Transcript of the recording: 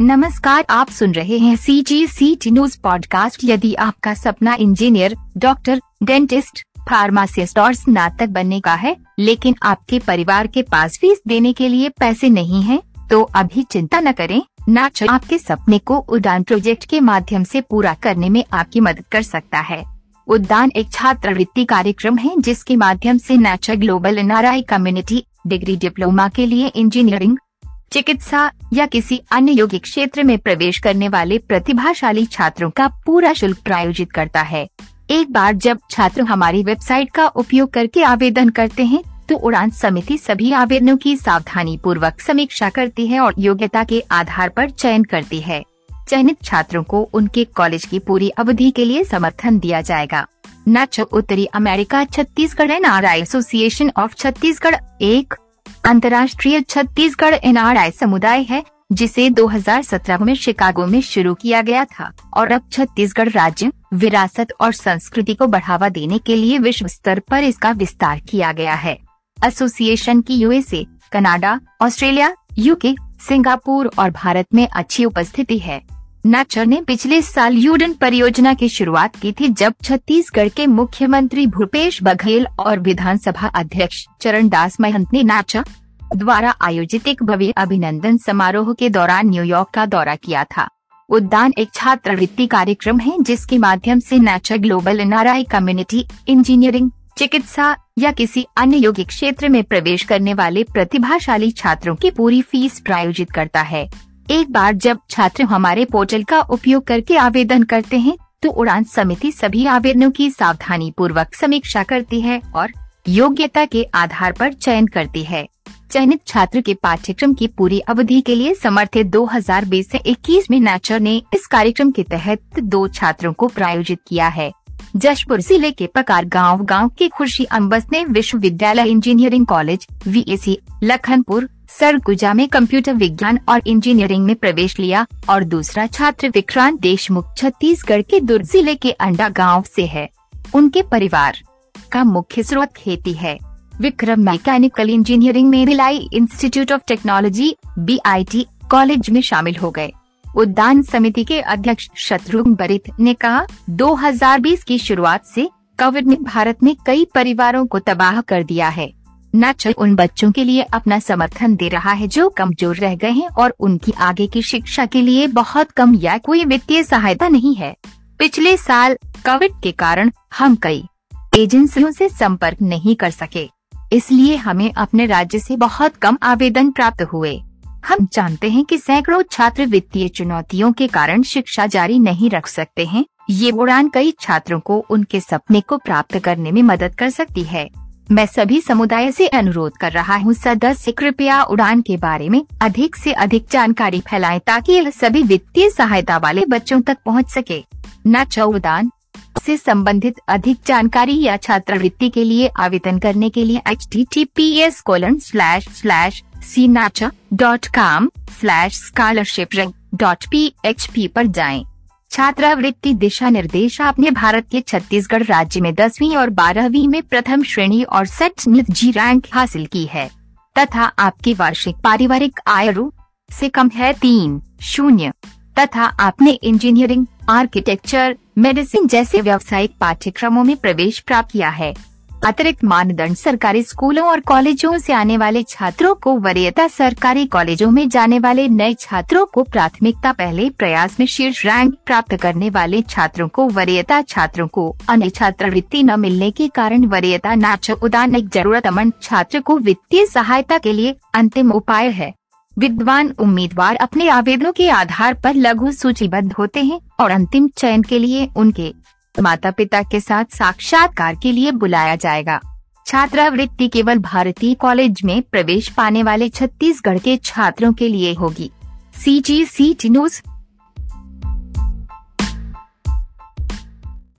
नमस्कार, आप सुन रहे हैं C G C T news podcast यदि आपका सपना इंजीनियर, डॉक्टर, डेंटिस्ट, फार्मासिस्ट और स्नातक बनने का है, लेकिन आपके परिवार के पास फ़ीस देने के लिए पैसे नहीं है तो अभी चिंता न करें। नाच आपके सपने को उड़ान प्रोजेक्ट के माध्यम से पूरा करने में आपकी मदद कर सकता है। उद्यान एक छात्रवृत्ति कार्यक्रम है, जिसके माध्यम से nature global NRI community degree diploma के लिए इंजीनियरिंग, चिकित्सा या किसी अन्य योगिक क्षेत्र में प्रवेश करने वाले प्रतिभाशाली छात्रों का पूरा शुल्क प्रायोजित करता है। एक बार जब छात्र हमारी वेबसाइट का उपयोग करके आवेदन करते हैं तो उड़ान समिति सभी आवेदनों की सावधानी पूर्वक समीक्षा करती है और योग्यता के आधार पर चयन करती है। चयनित छात्रों को उनके कॉलेज की पूरी अवधि के लिए समर्थन दिया जाएगा। नच उत्तरी America, Chhattisgarh N R association of Chhattisgarh, एक अंतर्राष्ट्रीय छत्तीसगढ़ एन आर आई समुदाय है जिसे 2017 में शिकागो में शुरू किया गया था और अब छत्तीसगढ़ राज्य विरासत और संस्कृति को बढ़ावा देने के लिए विश्व स्तर पर इसका विस्तार किया गया है। एसोसिएशन की USA Canada, Australia UK Singapore और भारत में अच्छी उपस्थिति है। नाचर ने पिछले साल यूडन परियोजना की शुरुआत की थी, जब छत्तीसगढ़ के मुख्यमंत्री भूपेश बघेल और विधानसभा अध्यक्ष चरण दास महंत ने नाचा द्वारा आयोजित एक भव्य अभिनंदन समारोह के दौरान न्यूयॉर्क का दौरा किया था। उद्यान एक छात्रवृत्ति कार्यक्रम है, जिसके माध्यम से नेचर ग्लोबल एनआरआई कम्युनिटी इंजीनियरिंग, चिकित्सा या किसी अन्य योगिक क्षेत्र में प्रवेश करने वाले प्रतिभाशाली छात्रों की पूरी फ़ीस प्रायोजित करता है। एक बार जब छात्र हमारे पोर्टल का उपयोग करके आवेदन करते हैं तो उड़ान समिति सभी आवेदनों की सावधानी पूर्वक समीक्षा करती है और योग्यता के आधार पर चयन करती है। चयनित छात्र के पाठ्यक्रम की पूरी अवधि के लिए समर्थित 2020 से 21 में नेचर ने इस कार्यक्रम के तहत दो छात्रों को प्रायोजित किया है। जशपुर ज़िले के पकार गाँव गाँव के खुर्शी अम्बस ने विश्वविद्यालय engineering college VAC Lakhanpur Surguja में कंप्यूटर विज्ञान और इंजीनियरिंग में प्रवेश लिया और दूसरा छात्र विक्रांत देशमुख छत्तीसगढ़ के दुर्ग ज़िले के अंडा गाँव से है। उनके परिवार का मुख्य स्रोत खेती है। विक्रम मैकेनिकल इंजीनियरिंग में Bhilai institute of technology, BIT college में शामिल हो गए। उद्यान समिति के अध्यक्ष शत्रुघ्न बरित ने कहा 2020 की शुरुआत से कोविड ने भारत में कई परिवारों को तबाह कर दिया है। नच उन बच्चों के लिए अपना समर्थन दे रहा है जो कमज़ोर रह गए हैं और उनकी आगे की शिक्षा के लिए बहुत कम या कोई वित्तीय सहायता नहीं है। पिछले साल, कोविड के कारण हम कई एजेंसियों से संपर्क नहीं कर सके। इसलिए हमें अपने राज्य से बहुत कम आवेदन प्राप्त हुए। हम जानते हैं कि सैकड़ों छात्र वित्तीय चुनौतियों के कारण शिक्षा जारी नहीं रख सकते हैं। ये उड़ान कई छात्रों को उनके सपने को प्राप्त करने में मदद कर सकती है। मैं सभी समुदाय से अनुरोध कर रहा हूँ सदस्य कृपया उड़ान के बारे में अधिक से अधिक जानकारी फैलाएँ ताकि यह सभी वित्तीय सहायता वाले बच्चों तक पहुँच सके न उड़ान से संबंधित अधिक जानकारी या छात्रवृत्ति के लिए आवेदन करने के लिए H T T P S colon slash slash सी नाचा dot com slash scholarship dot P H P पर जाएँ। छात्रवृत्ति दिशा निर्देश आपने भारत के छत्तीसगढ़ राज्य में दसवीं और बारहवीं में प्रथम श्रेणी और सेट जी रैंक हासिल की है, तथा आपकी वार्षिक पारिवारिक आय से कम है तीन, शून्य, तथा आपने इंजीनियरिंग, आर्किटेक्चर, मेडिसिन जैसे व्यावसायिक पाठ्यक्रमों में प्रवेश प्राप्त किया है। अतिरिक्त मानदंड सरकारी स्कूलों और कॉलेजों से आने वाले छात्रों को वरीयता सरकारी कॉलेजों में जाने वाले नए छात्रों को प्राथमिकता पहले प्रयास में शीर्ष रैंक प्राप्त करने वाले छात्रों को वरीयता छात्रों को अन्य छात्रवृत्ति न मिलने के कारण वरीयता नाच उदान एक जरूरतमंद छात्र को वित्तीय सहायता के लिए अंतिम उपाय है। विद्वान उम्मीदवार अपने आवेदनों के आधार पर लघु सूचीबद्ध होते हैं और अंतिम चयन के लिए उनके माता पिता के साथ साक्षात्कार के लिए बुलाया जाएगा। छात्रावृत्ति केवल भारतीय कॉलेज में प्रवेश पाने वाले छत्तीसगढ़ के छात्रों के लिए होगी। सी जी सी टी न्यूज़